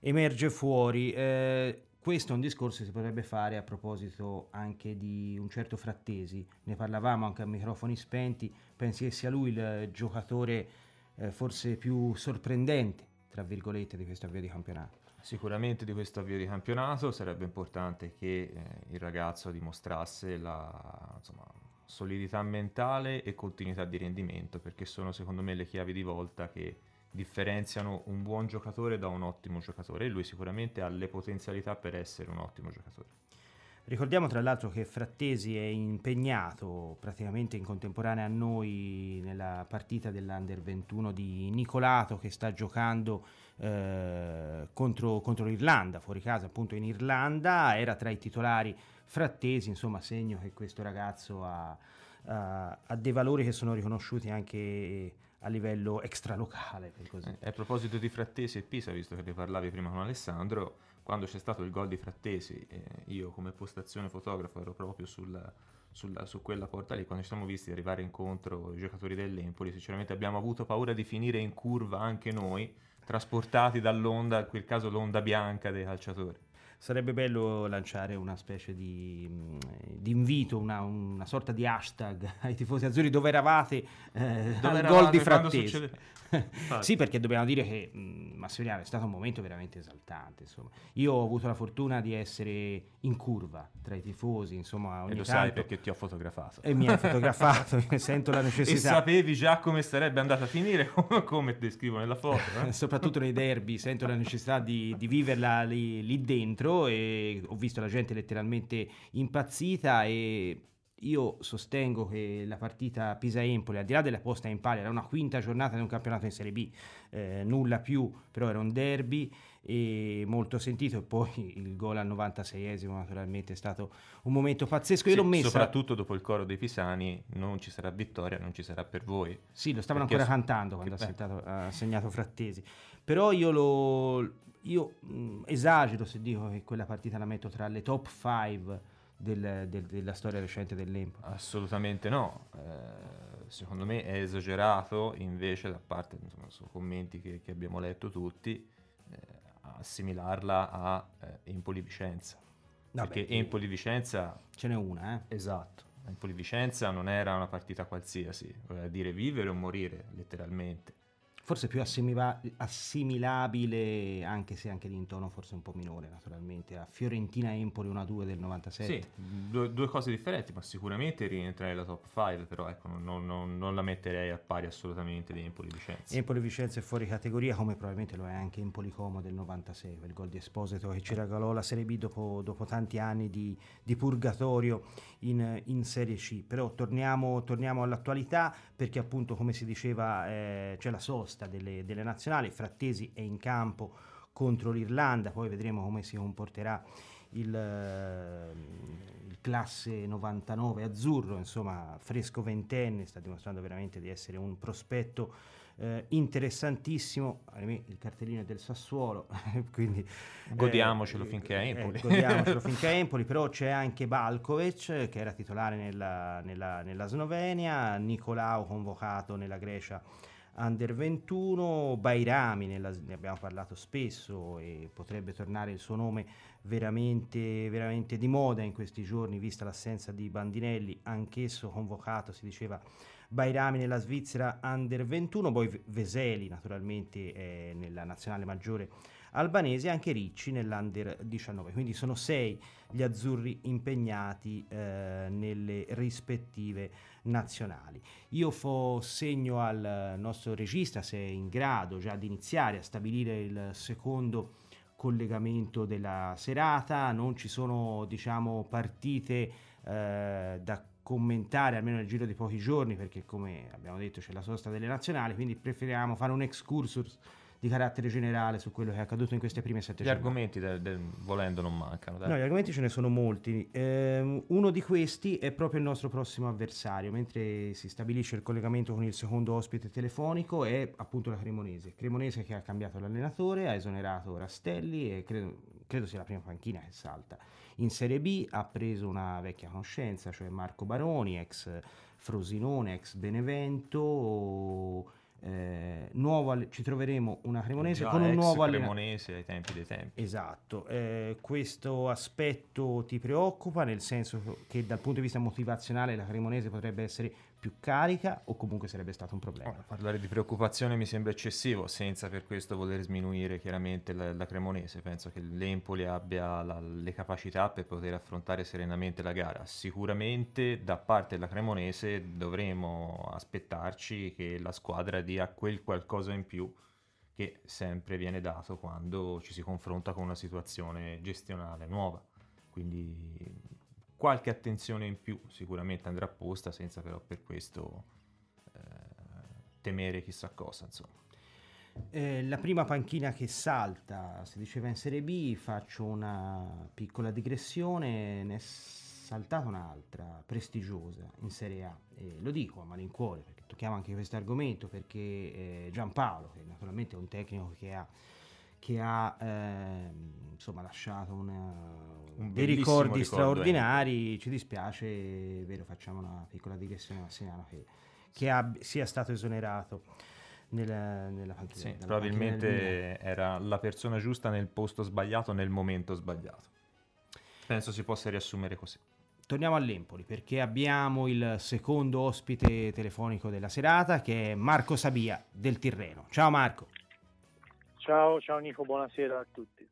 emerge fuori. Eh, questo è un discorso che si potrebbe fare a proposito anche di un certo Frattesi, ne parlavamo anche a microfoni spenti, pensi che sia lui il giocatore eh, forse più sorprendente, tra virgolette, di questo avvio di campionato? Sicuramente di questo avvio di campionato sarebbe importante che eh, il ragazzo dimostrasse la insomma, solidità mentale e continuità di rendimento, perché sono secondo me le chiavi di volta che differenziano un buon giocatore da un ottimo giocatore e lui sicuramente ha le potenzialità per essere un ottimo giocatore. Ricordiamo tra l'altro che Frattesi è impegnato praticamente in contemporanea a noi nella partita dell'Under 21 di Nicolato che sta giocando eh, contro, contro l'Irlanda, fuori casa appunto in Irlanda, era tra i titolari Frattesi, insomma segno che questo ragazzo ha, ha, ha dei valori che sono riconosciuti anche a livello extralocale. Eh, a proposito di Frattesi e Pisa, visto che ne parlavi prima con Alessandro, quando c'è stato il gol di Frattesi, eh, io come postazione fotografo ero proprio sulla, sulla, su quella porta lì, quando ci siamo visti arrivare incontro i giocatori dell'Empoli, sinceramente abbiamo avuto paura di finire in curva anche noi, trasportati dall'onda, in quel caso l'onda bianca dei calciatori. Sarebbe bello lanciare una specie di, mm, di invito, una, una, sorta di hashtag <laughs> ai tifosi azzurri dove eravate eh, dove al gol di Frattesi. sì, perché dobbiamo dire che mh, mm, Massimiliano è stato un momento veramente esaltante. Insomma. Io ho avuto la fortuna di essere in curva tra i tifosi. Insomma, ogni e lo tanto... sai perché ti ho fotografato. E mi hai fotografato, <laughs> <laughs> sento la necessità. E sapevi già come sarebbe andata a finire, come descrivo nella foto. Eh? Soprattutto nei derby, sento la necessità di, di viverla lì, lì dentro e ho visto la gente letteralmente impazzita e io sostengo che la partita Pisa-Empoli, al di là della posta in palio, era una quinta giornata di un campionato in Serie B, eh, nulla più, però era un derby e molto sentito e poi il gol al 96esimo naturalmente è stato un momento pazzesco. Io sì, l'ho messa... Soprattutto dopo il coro dei Pisani, non ci sarà vittoria, non ci sarà per voi. Sì, lo stavano ancora cantando quando ha, sentato, ha, segnato Frattesi. Però io lo... Io mh, esagero se dico che quella partita la metto tra le top 5 del, del, della storia recente dell'Empoli. Assolutamente no. Eh, secondo me è esagerato invece da parte, insomma, su commenti che, che abbiamo letto tutti, eh, assimilarla a eh, Empoli Vicenza. Vabbè, perché Empoli Vicenza ce n'è una, eh? Esatto. Empoli Vicenza non era una partita qualsiasi, voleva dire vivere o morire, letteralmente forse più assimila- assimilabile, anche se anche in tono forse un po' minore naturalmente, a Fiorentina-Empoli 1-2 del 97. Sì, due, due, cose differenti, ma sicuramente rientra nella top 5, però ecco, non, non, non la metterei a pari assolutamente di Empoli-Vicenza. Empoli-Vicenza è fuori categoria, come probabilmente lo è anche Empoli-Como del 96, quel gol di Esposito che ci regalò la Serie B dopo, dopo tanti anni di, di purgatorio in, in, Serie C. Però torniamo, torniamo, all'attualità perché appunto come si diceva eh, c'è la sosta delle, delle nazionali, Frattesi è in campo contro l'Irlanda, poi vedremo come si comporterà il, eh, il, classe 99 azzurro, insomma fresco ventenne, sta dimostrando veramente di essere un prospetto eh, interessantissimo, il cartellino è del Sassuolo, <laughs> quindi godiamocelo eh, finché è Empoli. Eh, godiamocelo finché è <laughs> Empoli, però c'è anche Balkovic che era titolare nella, nella, nella Slovenia, Nicolao convocato nella Grecia Under 21, Bairami, nella, ne abbiamo parlato spesso e potrebbe tornare il suo nome veramente, veramente di moda in questi giorni, vista l'assenza di Bandinelli, anch'esso convocato, si diceva Bairami nella Svizzera Under 21, poi Veseli naturalmente è nella nazionale maggiore albanese e anche Ricci nell'Under 19. Quindi sono sei gli azzurri impegnati eh, nelle rispettive nazionali. Io fo segno al nostro regista se è in grado già di iniziare a stabilire il secondo collegamento della serata, non ci sono diciamo partite eh, da commentare almeno nel giro di pochi giorni perché come abbiamo detto c'è la sosta delle nazionali, quindi preferiamo fare un excursus di carattere generale su quello che è accaduto in queste prime sette gli giornate. Gli argomenti del, del, volendo non mancano. Dai. No, gli argomenti ce ne sono molti. Eh, uno di questi è proprio il nostro prossimo avversario, mentre si stabilisce il collegamento con il secondo ospite telefonico è appunto la Cremonese. Cremonese che ha cambiato l'allenatore, ha esonerato Rastelli e credo credo sia la prima panchina che salta. In Serie B ha preso una vecchia conoscenza, cioè Marco Baroni, ex Frosinone, ex Benevento. Eh, nuovo, ci troveremo una Cremonese Già con un nuovo allenatore. Cremonese ai tempi dei tempi. Esatto, eh, questo aspetto ti preoccupa nel senso che dal punto di vista motivazionale la Cremonese potrebbe essere più carica o comunque sarebbe stato un problema? Oh, parlare di preoccupazione mi sembra eccessivo, senza per questo voler sminuire chiaramente la, la Cremonese. Penso che l'Empoli abbia la, le capacità per poter affrontare serenamente la gara. Sicuramente da parte della Cremonese dovremo aspettarci che la squadra dia quel qualcosa in più che sempre viene dato quando ci si confronta con una situazione gestionale nuova. Quindi qualche attenzione in più sicuramente andrà posta senza però per questo eh, temere chissà cosa insomma. Eh, la prima panchina che salta, si diceva in Serie B, faccio una piccola digressione, ne è saltata un'altra prestigiosa in Serie A. E lo dico a malincuore perché tocchiamo anche questo argomento perché eh, Giampaolo, che naturalmente è un tecnico che ha che ha eh, insomma, lasciato una, un dei ricordi ricordo, straordinari. Eh. Ci dispiace, è vero, facciamo una piccola digressione a Massimiano che, che ab- sia stato esonerato nella, nella panchina. Sì, probabilmente era la persona giusta nel posto sbagliato nel momento sbagliato. Penso si possa riassumere così. Torniamo all'Empoli perché abbiamo il secondo ospite telefonico della serata che è Marco Sabia del Tirreno. Ciao Marco. Ciao, ciao Nico, buonasera a tutti.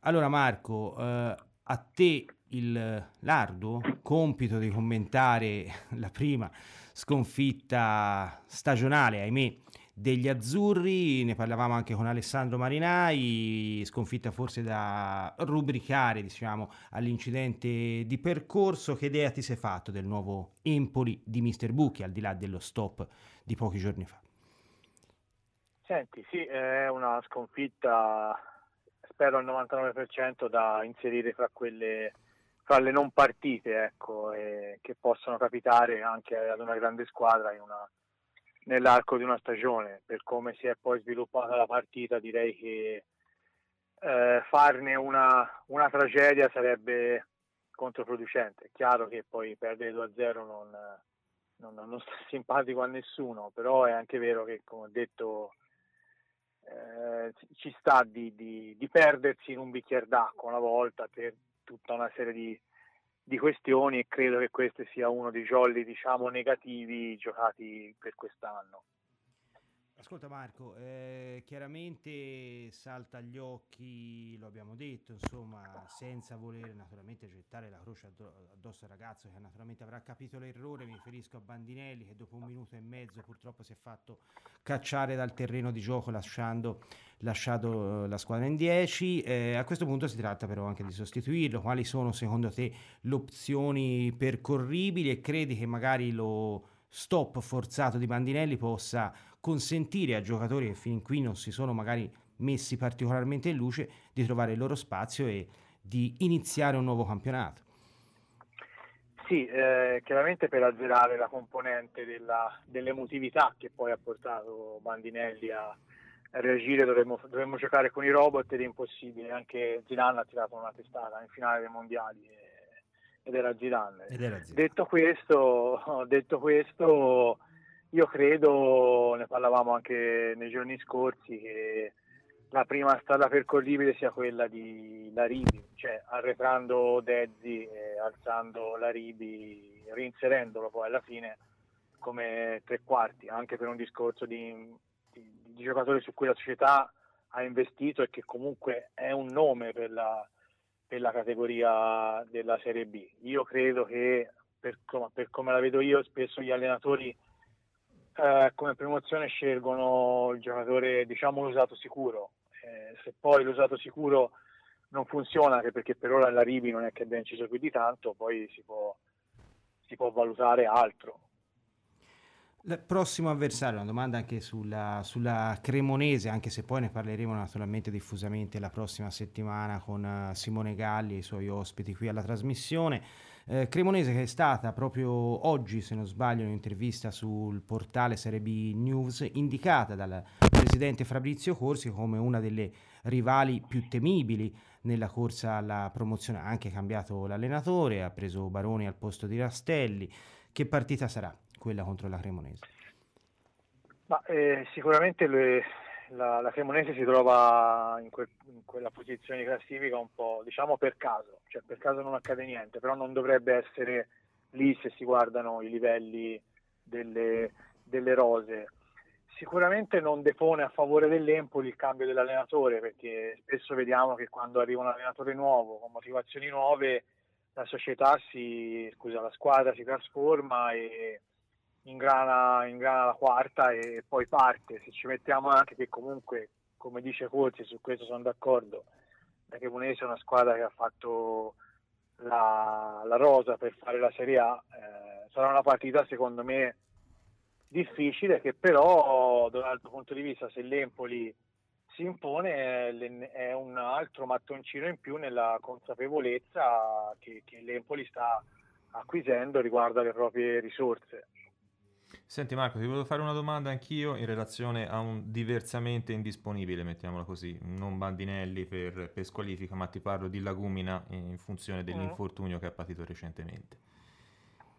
Allora Marco, eh, a te il l'arduo compito di commentare la prima sconfitta stagionale, ahimè, degli azzurri, ne parlavamo anche con Alessandro Marinai, sconfitta forse da rubricare diciamo, all'incidente di percorso. Che idea ti sei fatto del nuovo Empoli di Mister Bucchi, al di là dello stop di pochi giorni fa? Senti, sì, è una sconfitta, spero al 99% da inserire fra quelle fra le non partite ecco, che possono capitare anche ad una grande squadra una, nell'arco di una stagione. Per come si è poi sviluppata la partita direi che eh, farne una, una, tragedia sarebbe controproducente. È chiaro che poi perdere 2-0 non, non, non sta simpatico a nessuno, però è anche vero che come ho detto eh, ci sta di, di, di, perdersi in un bicchiere d'acqua una volta per tutta una serie di, di, questioni e credo che questo sia uno dei jolly diciamo negativi giocati per quest'anno. Ascolta Marco, eh, chiaramente salta agli occhi, lo abbiamo detto, insomma, senza voler naturalmente gettare la croce addosso al ragazzo che naturalmente avrà capito l'errore, mi riferisco a Bandinelli che dopo un minuto e mezzo purtroppo si è fatto cacciare dal terreno di gioco lasciando, lasciato eh, la squadra in 10. Eh, a questo punto si tratta però anche di sostituirlo. Quali sono secondo te le opzioni percorribili e credi che magari lo stop forzato di Bandinelli possa consentire a giocatori che fin qui non si sono magari messi particolarmente in luce di trovare il loro spazio e di iniziare un nuovo campionato. Sì, eh, chiaramente per azzerare la componente della, dell'emotività che poi ha portato Bandinelli a, reagire dovremmo, dovremmo, giocare con i robot ed è impossibile, anche Zidane ha tirato una testata in finale dei mondiali ed era Zidane. Ed era Zidane. Detto, questo, <laughs> detto questo, io credo, ne parlavamo anche nei giorni scorsi, che la prima strada percorribile sia quella di Laribi, cioè arretrando Dezzi e alzando Laribi, reinserendolo poi alla fine come tre quarti, anche per un discorso di, di, di giocatore su cui la società ha investito e che comunque è un nome per la, per la categoria della Serie B. Io credo che, per, per come la vedo io, spesso gli allenatori eh, come promozione scelgono il giocatore, diciamo, l'usato sicuro. Eh, se poi l'usato sicuro non funziona, anche perché per ora la Ribi non è che abbia inciso più di tanto, poi si può, si può valutare altro. Il prossimo avversario, una domanda anche sulla, sulla, Cremonese, anche se poi ne parleremo naturalmente diffusamente la prossima settimana con uh, Simone Galli e i suoi ospiti qui alla trasmissione. Eh, Cremonese che è stata proprio oggi, se non sbaglio, in un'intervista sul portale Serie B News, indicata dal presidente Fabrizio Corsi come una delle rivali più temibili nella corsa alla promozione. Ha anche cambiato l'allenatore, ha preso Baroni al posto di Rastelli. Che partita sarà? quella contro la Cremonese? Ma, eh, sicuramente le, la, la, Cremonese si trova in, que, in, quella posizione di classifica un po' diciamo per caso, cioè per caso non accade niente, però non dovrebbe essere lì se si guardano i livelli delle, delle rose. Sicuramente non depone a favore dell'Empoli il cambio dell'allenatore perché spesso vediamo che quando arriva un allenatore nuovo con motivazioni nuove la società si, scusa, la squadra si trasforma e, ingrana, ingrana la quarta e poi parte. Se ci mettiamo anche che comunque, come dice Corsi, su questo sono d'accordo, la Cremonese è una squadra che ha fatto la, la rosa per fare la Serie A, eh, sarà una partita secondo me difficile che però da un altro punto di vista se l'Empoli si impone è un altro mattoncino in più nella consapevolezza che, che l'Empoli sta acquisendo riguardo alle proprie risorse. Senti Marco, ti volevo fare una domanda anch'io in relazione a un diversamente indisponibile, mettiamola così, non Bandinelli per, per squalifica, ma ti parlo di Lagumina in funzione mm. dell'infortunio che ha patito recentemente.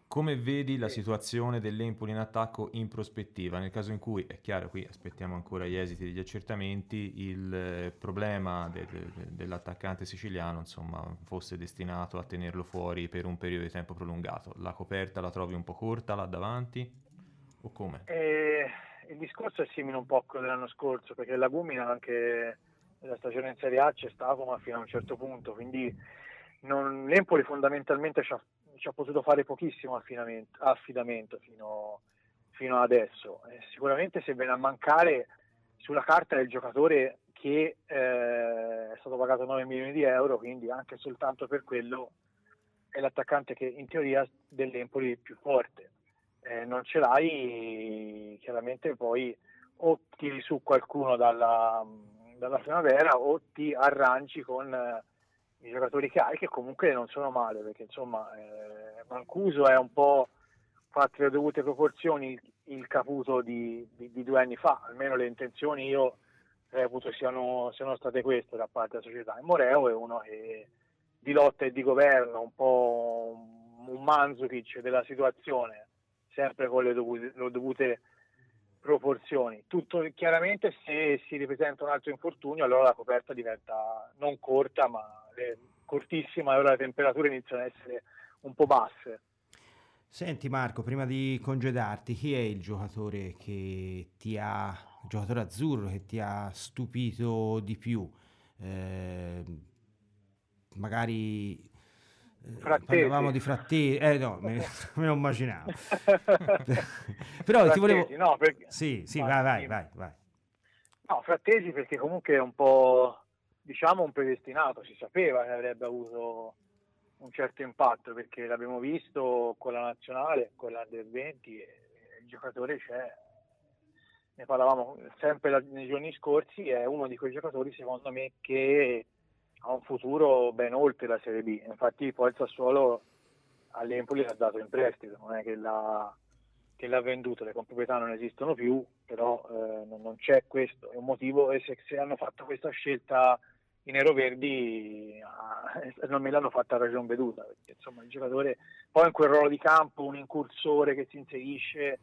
Come vedi la situazione dell'Empoli in attacco in prospettiva? Nel caso in cui, è chiaro, qui aspettiamo ancora gli esiti degli accertamenti, il eh, problema de, de, dell'attaccante siciliano insomma, fosse destinato a tenerlo fuori per un periodo di tempo prolungato. La coperta la trovi un po' corta là davanti? O come? Eh, il discorso è simile un po' a quello dell'anno scorso, perché la Gumina anche nella stagione in Serie A c'è stato, ma fino a un certo punto, quindi non, l'Empoli fondamentalmente ci ha, ci ha, potuto fare pochissimo affidamento, fino, fino, adesso. Eh, sicuramente se viene a mancare sulla carta del giocatore che eh, è stato pagato 9 milioni di euro, quindi anche soltanto per quello è l'attaccante che in teoria dell'Empoli è più forte eh, non ce l'hai, chiaramente poi o tiri su qualcuno dalla, dalla primavera o ti arrangi con eh, i giocatori che hai che comunque non sono male perché insomma eh, Mancuso è un po' fatto le dovute proporzioni il caputo di, di, di, due anni fa. Almeno le intenzioni io reputo siano, siano state queste da parte della società. E Moreo è uno che di lotta e di governo un po' un, Manzukic della situazione sempre con le dovute, le dovute proporzioni. Tutto chiaramente se si ripresenta un altro infortunio allora la coperta diventa non corta ma cortissima e allora le temperature iniziano ad essere un po' basse. Senti Marco, prima di congedarti, chi è il giocatore che ti ha, il giocatore azzurro che ti ha stupito di più? Eh, magari Frattesi. Parlavamo di frattesi, eh no, me, <laughs> me lo immaginavo. <laughs> Però frattesi, ti volevo... No, perché... Sì, sì, vai, vai, vai, vai. No, Frattesi perché comunque è un po', diciamo, un predestinato, si sapeva che avrebbe avuto un certo impatto perché l'abbiamo visto con la nazionale, con la del 20 e il giocatore c'è. Ne parlavamo sempre nei giorni scorsi, è uno di quei giocatori secondo me che ha un futuro ben oltre la Serie B. Infatti poi il Sassuolo all'Empoli l'ha dato in prestito, non è che l'ha, che l'ha venduto, le comproprietà non esistono più, però eh, non, non, c'è questo, è un motivo e se, se, hanno fatto questa scelta i neroverdi eh, <laughs> non me l'hanno fatta ragion veduta, perché insomma il giocatore poi in quel ruolo di campo, un incursore che si inserisce,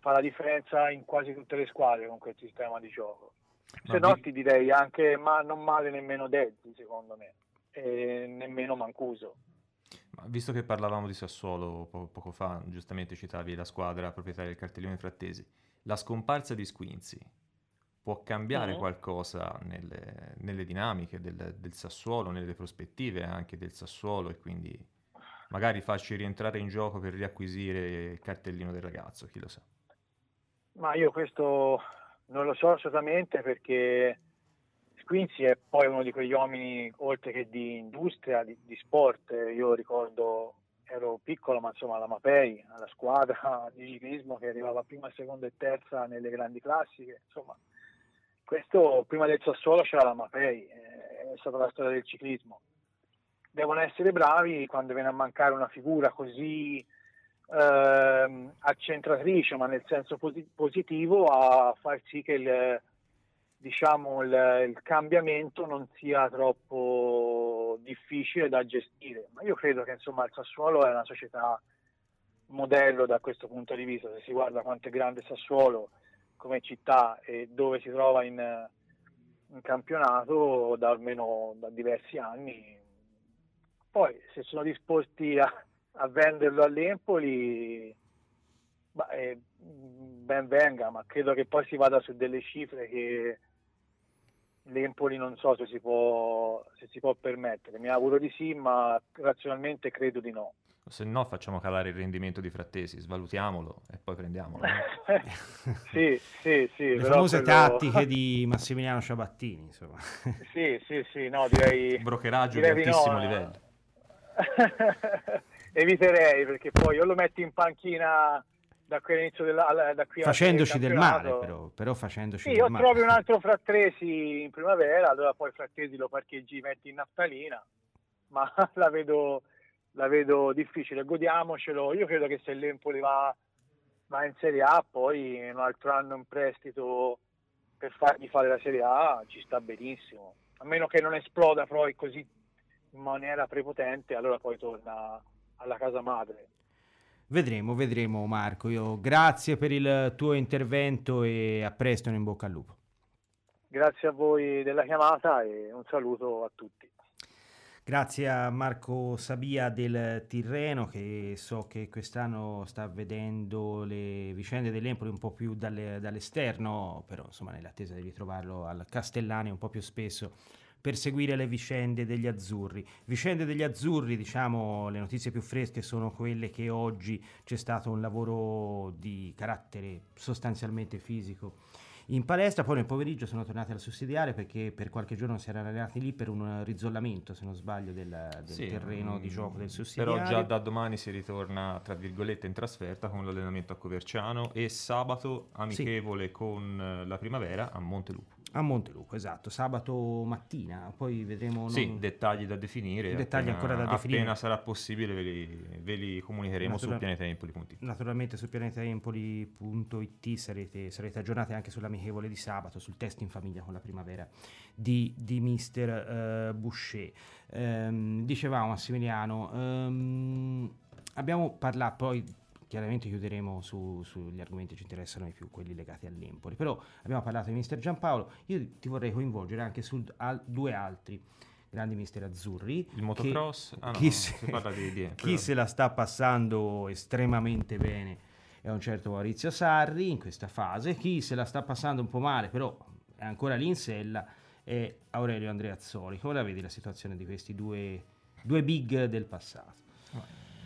fa la differenza in quasi tutte le squadre con quel sistema di gioco. Se no, ti direi anche ma non male nemmeno Dezzi, secondo me, e nemmeno Mancuso. Ma visto che parlavamo di Sassuolo po- poco fa, giustamente citavi la squadra proprietaria del cartellone frattesi, la scomparsa di Squinzi può cambiare mm. qualcosa nelle, nelle dinamiche del, del, Sassuolo, nelle prospettive anche del Sassuolo e quindi magari farci rientrare in gioco per riacquisire il cartellino del ragazzo, chi lo sa. Ma io questo non lo so assolutamente perché Squinzi è poi uno di quegli uomini, oltre che di industria, di, di sport, io ricordo ero piccolo, ma insomma la Mapei, la squadra <laughs> di ciclismo che arrivava prima, seconda e terza nelle grandi classiche, insomma, questo prima del Sassuolo c'era la Mapei, è stata la storia del ciclismo. Devono essere bravi quando viene a mancare una figura così eh, accentratrice, ma nel senso posi- positivo, a far sì che il, diciamo, il, il cambiamento non sia troppo difficile da gestire. Ma io credo che insomma, il Sassuolo è una società modello da questo punto di vista, se si guarda quanto è grande Sassuolo come città e dove si trova in, in campionato da almeno da diversi anni. Poi se sono disposti a, a venderlo all'Empoli, beh, ben venga, ma credo che poi si vada su delle cifre che l'Empoli non so se si, può, se si può permettere. Mi auguro di sì, ma razionalmente credo di no. Se no facciamo calare il rendimento di Frattesi, svalutiamolo e poi prendiamolo. <laughs> sì, sì, sì. Le famose quello... tattiche di <laughs> Massimiliano Ciabattini, insomma. sì, sì, sì, no, direi... Brokeraggio direi di altissimo no, livello. <laughs> Eviterei perché poi o lo metti in panchina da qui all'inizio della, da qui facendoci del male però, però facendoci sì, del male. trovi un altro Frattesi in primavera allora poi Frattesi lo parcheggi metti in naftalina ma <laughs> la vedo, la vedo difficile godiamocelo. Io credo che se l'Empoli va, va in Serie A poi un altro anno in prestito per fargli fare la Serie A ci sta benissimo. A meno che non esploda poi così in maniera prepotente allora poi torna alla casa madre Vedremo, vedremo Marco. Io grazie per il tuo intervento e a presto in bocca al lupo. Grazie a voi della chiamata e un saluto a tutti. Grazie a Marco Sabia del Tirreno che so che quest'anno sta vedendo le vicende dell'Empoli un po' più dalle, dall'esterno, però insomma nell'attesa di ritrovarlo al Castellani un po' più spesso per seguire le vicende degli azzurri. Vicende degli azzurri, diciamo, le notizie più fresche sono quelle che oggi c'è stato un lavoro di carattere sostanzialmente fisico in palestra, poi nel pomeriggio sono tornati alla sussidiaria perché per qualche giorno si erano allenati lì per un risollamento, se non sbaglio, del, del sì, terreno di mm, gioco del sussidiario. Però già da domani si ritorna, tra virgolette, in trasferta con l'allenamento a Coverciano e sabato amichevole sì. con la primavera a Montelupo. A Montelupo, esatto, sabato mattina, poi vedremo... Non... Sì, dettagli da definire. Dettagli appena, ancora da definire. Appena sarà possibile ve li, ve li comunicheremo Natural... su pianetaempoli.it. Naturalmente su pianetaempoli.it sarete, sarete aggiornati anche sull'amichevole di sabato, sul test in famiglia con la primavera di, di Mister uh, Boucher. Um, dicevamo Massimiliano, um, abbiamo parlato poi chiaramente chiuderemo su, sugli argomenti che ci interessano di più, quelli legati all'Empoli. Però abbiamo parlato di mister Giampaolo, io ti vorrei coinvolgere anche su al, due altri grandi mister azzurri. Il motocross? Ah, chi, no, se, di, di, <laughs> chi se la sta passando estremamente bene è un certo Maurizio Sarri in questa fase, chi se la sta passando un po' male, però è ancora lì in sella, è Aurelio Andreazzoli. Come la vedi la situazione di questi due, due big del passato?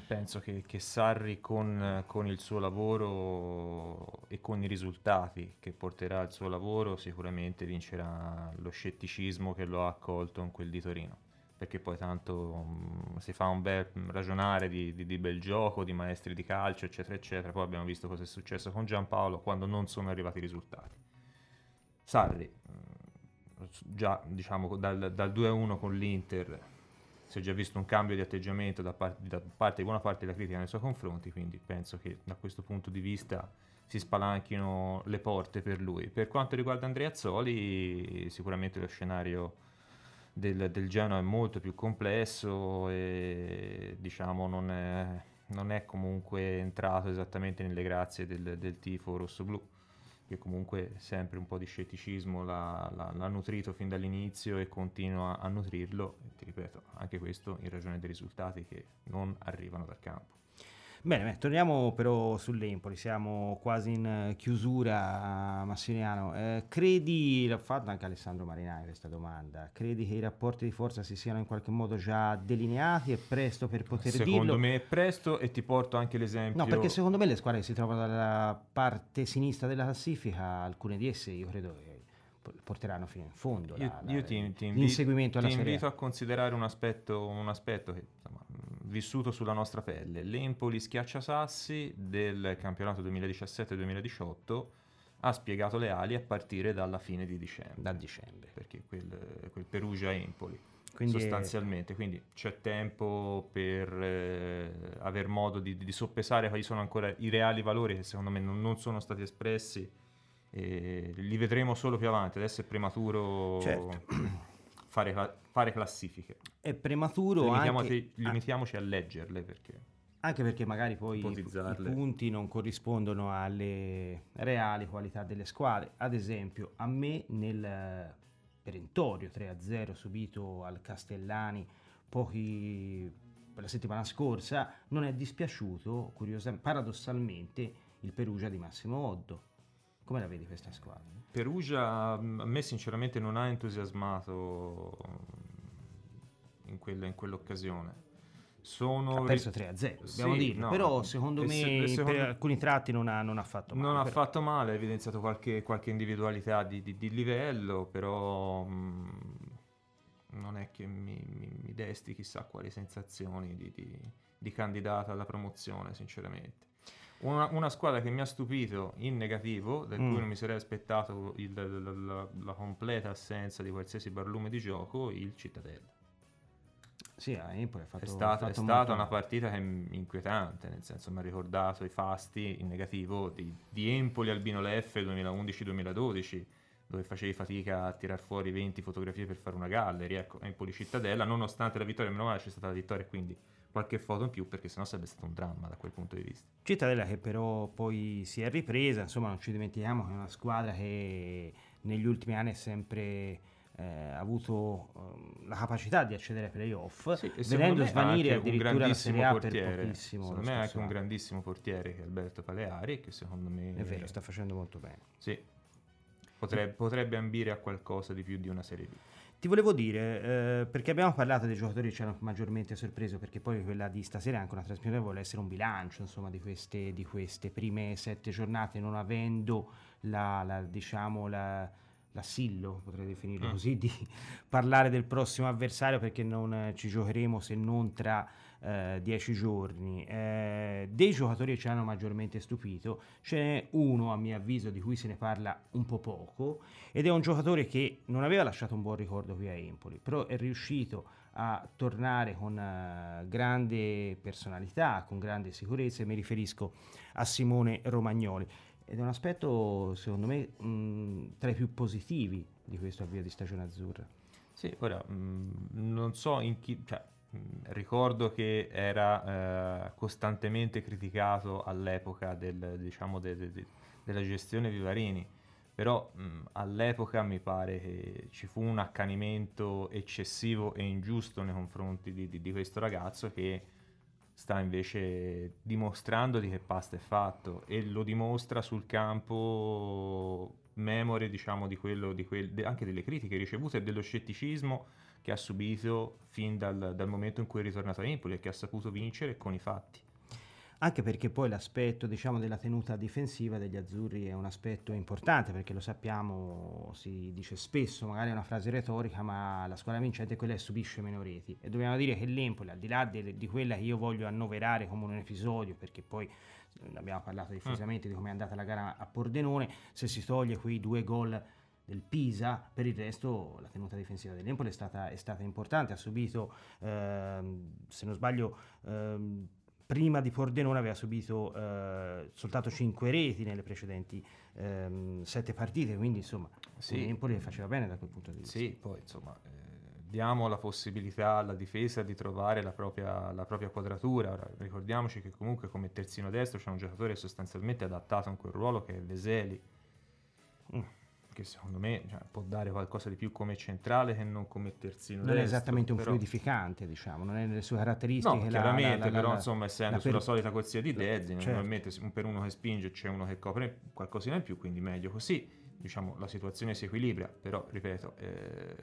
Penso che, che Sarri con, con, il suo lavoro e con i risultati che porterà il suo lavoro sicuramente vincerà lo scetticismo che lo ha accolto in quel di Torino. Perché poi tanto um, si fa un bel ragionare di, di, di, bel gioco, di maestri di calcio eccetera eccetera. Poi abbiamo visto cosa è successo con Giampaolo quando non sono arrivati i risultati. Sarri già diciamo dal, dal 2-1 con l'Inter si è già visto un cambio di atteggiamento da parte, da parte, di buona parte della critica nei suoi confronti, quindi penso che da questo punto di vista si spalanchino le porte per lui. Per quanto riguarda Andrea Azzoli, sicuramente lo scenario del, del Genoa è molto più complesso e diciamo non è, non è comunque entrato esattamente nelle grazie del, del tifo rosso-blu che comunque sempre un po' di scetticismo l'ha, l'ha, l'ha nutrito fin dall'inizio e continua a nutrirlo, e ti ripeto, anche questo in ragione dei risultati che non arrivano dal campo. Bene, beh, torniamo però sull'Empoli, siamo quasi in chiusura, Massimiliano. Eh, credi, l'ha fatto anche Alessandro Marinai questa domanda, credi che i rapporti di forza si siano in qualche modo già delineati? È presto per poter secondo dirlo? Secondo me è presto e ti porto anche l'esempio... No, perché secondo me le squadre che si trovano dalla parte sinistra della classifica, alcune di esse io credo che porteranno fino in fondo io, la, io ti, ti l'inseguimento invito, alla ti invito a considerare un aspetto, un aspetto che vissuto sulla nostra pelle. L'Empoli schiacciasassi del campionato 2017-2018 ha spiegato le ali a partire dalla fine di dicembre. Da dicembre. Perché quel, quel Perugia-Empoli. Quindi sostanzialmente, è... quindi c'è tempo per eh, aver modo di, di, soppesare quali sono ancora i reali valori che secondo me non, non sono stati espressi e li vedremo solo più avanti, adesso è prematuro certo. fare, fare, classifiche. È prematuro Limitiamoci, anche... limitiamoci a leggerle perché... Anche perché magari poi i, i punti non corrispondono alle reali qualità delle squadre. Ad esempio, a me nel perentorio 3-0 subito al Castellani pochi la settimana scorsa non è dispiaciuto curiosamente paradossalmente il Perugia di Massimo Oddo come la vedi questa squadra? Perugia mm, a me sinceramente non ha entusiasmato in, quella, in quell'occasione sono... Ha perso 3-0, dobbiamo sì, dirlo. No. Però secondo me se, secondo... per alcuni tratti non ha, non ha fatto male. Non però. ha fatto male, ha evidenziato qualche, qualche individualità di, di, di, livello, però mh, mm, non è che mi, mi, mi, desti chissà quali sensazioni di, di candidata alla promozione, sinceramente. Una, una, squadra che mi ha stupito in negativo, del mm. cui non mi sarei aspettato il, la, la, la completa assenza di qualsiasi barlume di gioco, il Cittadella. Sì, a Empoli ha fatto, è stata, è stata una partita che è inquietante, nel senso mi ha ricordato i fasti in negativo di, di Empoli Albino Leffe 2011-2012 dove facevi fatica a tirar fuori 20 fotografie per fare una gallery, ecco, Empoli Cittadella, nonostante la vittoria, meno male c'è stata la vittoria, quindi qualche foto in più perché sennò sarebbe stato un dramma da quel punto di vista. Cittadella che però poi si è ripresa, insomma non ci dimentichiamo che è una squadra che negli ultimi anni è sempre eh, avuto um, la capacità di accedere ai playoff, sì, vedendo svanire addirittura la Serie A portiere. per pochissimo. Secondo me è anche un grandissimo portiere che è Alberto Paleari, che secondo me... È vero, sta facendo molto bene. Sì, potrebbe, potrebbe ambire a qualcosa di più di una Serie B. Ti volevo dire, eh, perché abbiamo parlato dei giocatori che ci hanno maggiormente sorpreso, perché poi quella di stasera è anche una trasmissione, vuole essere un bilancio insomma, di, queste, di queste prime sette giornate, non avendo la, la diciamo, la, l'assillo, potrei definirlo mm. così, di <laughs> parlare del prossimo avversario perché non ci giocheremo se non tra eh, dieci giorni. Eh, dei giocatori che ci hanno maggiormente stupito, ce n'è uno a mio avviso di cui se ne parla un po' poco ed è un giocatore che non aveva lasciato un buon ricordo qui a Empoli, però è riuscito a tornare con uh, grande personalità, con grande sicurezza e mi riferisco a Simone Romagnoli ed è un aspetto secondo me mh, tra i più positivi di questo avvio di stagione azzurra. Sì, ora mh, non so in chi... Cioè, mh, ricordo che era eh, costantemente criticato all'epoca del, diciamo, de, de, de, della gestione Vivarini, però all'epoca mi pare che ci fu un accanimento eccessivo e ingiusto nei confronti di, di, di questo ragazzo che sta invece dimostrando di che pasta è fatto e lo dimostra sul campo memore diciamo di quello, di quel, de, anche delle critiche ricevute e dello scetticismo che ha subito fin dal, dal momento in cui è ritornato a Empoli e che ha saputo vincere con i fatti anche perché poi l'aspetto diciamo, della tenuta difensiva degli azzurri è un aspetto importante perché lo sappiamo, si dice spesso, magari è una frase retorica, ma la squadra vincente è quella che subisce meno reti e dobbiamo dire che l'Empoli, al di là di, di quella che io voglio annoverare come un episodio, perché poi abbiamo parlato diffusamente mm. di come è andata la gara a Pordenone, se si toglie quei due gol del Pisa, per il resto la tenuta difensiva dell'Empoli è stata, è stata importante, ha subito, ehm, se non sbaglio, ehm, prima di Pordenone aveva subito eh, soltanto 5 reti nelle precedenti ehm, 7 partite, quindi insomma sì. Empoli faceva bene da quel punto di vista. Sì, poi insomma eh, diamo la possibilità alla difesa di trovare la propria, la propria quadratura. Ora, ricordiamoci che comunque come terzino destro c'è un giocatore sostanzialmente adattato a quel ruolo che è Veseli. Mm che secondo me cioè, può dare qualcosa di più come centrale che non come terzino non destro, è esattamente un però... fluidificante diciamo non è nelle sue caratteristiche no, chiaramente la, la, però la, insomma essendo sulla per... solita corsia di Dezzi certo. normalmente per uno che spinge c'è uno che copre qualcosina in più quindi meglio così diciamo la situazione si equilibra però ripeto eh,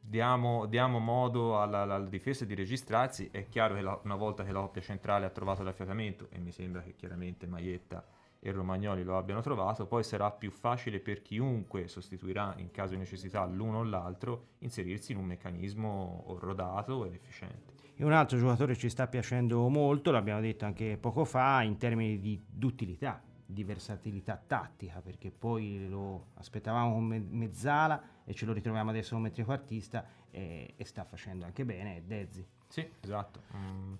diamo, diamo, modo alla, alla, difesa di registrarsi è chiaro che una volta che la coppia centrale ha trovato l'affiatamento e mi sembra che chiaramente Maietta e Romagnoli lo abbiano trovato, poi sarà più facile per chiunque sostituirà in caso di necessità l'uno o l'altro inserirsi in un meccanismo rodato ed efficiente. E un altro giocatore ci sta piacendo molto, l'abbiamo detto anche poco fa, in termini di d'utilità, di versatilità tattica, perché poi lo aspettavamo come mezzala e ce lo ritroviamo adesso come trequartista e, e sta facendo anche bene, Dezzi. Sì, esatto. Mm,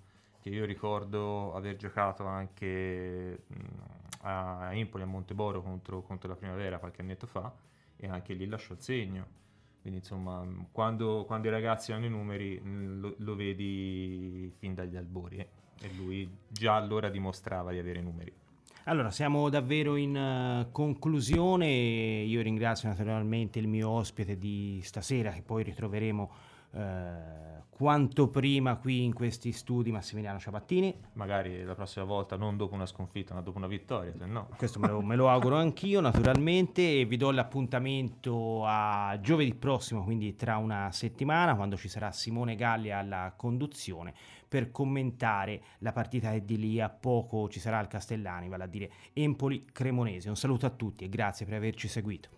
che io ricordo aver giocato anche mm, a Empoli, a Monteboro contro, contro la Primavera qualche annetto fa e anche lì lasciò il segno quindi insomma, quando, quando i ragazzi hanno i numeri mm, lo, lo vedi fin dagli albori eh? e lui già allora dimostrava di avere i numeri. Allora, siamo davvero in uh, conclusione. Io ringrazio naturalmente il mio ospite di stasera, che poi ritroveremo uh, quanto prima qui in questi studi Massimiliano Ciabattini. Magari la prossima volta non dopo una sconfitta, ma dopo una vittoria, se no. Questo me lo, me lo auguro anch'io naturalmente e vi do l'appuntamento a giovedì prossimo, quindi tra una settimana, quando ci sarà Simone Galli alla conduzione per commentare la partita che di lì a poco ci sarà al Castellani, vale a dire Empoli-Cremonese. Un saluto a tutti e grazie per averci seguito.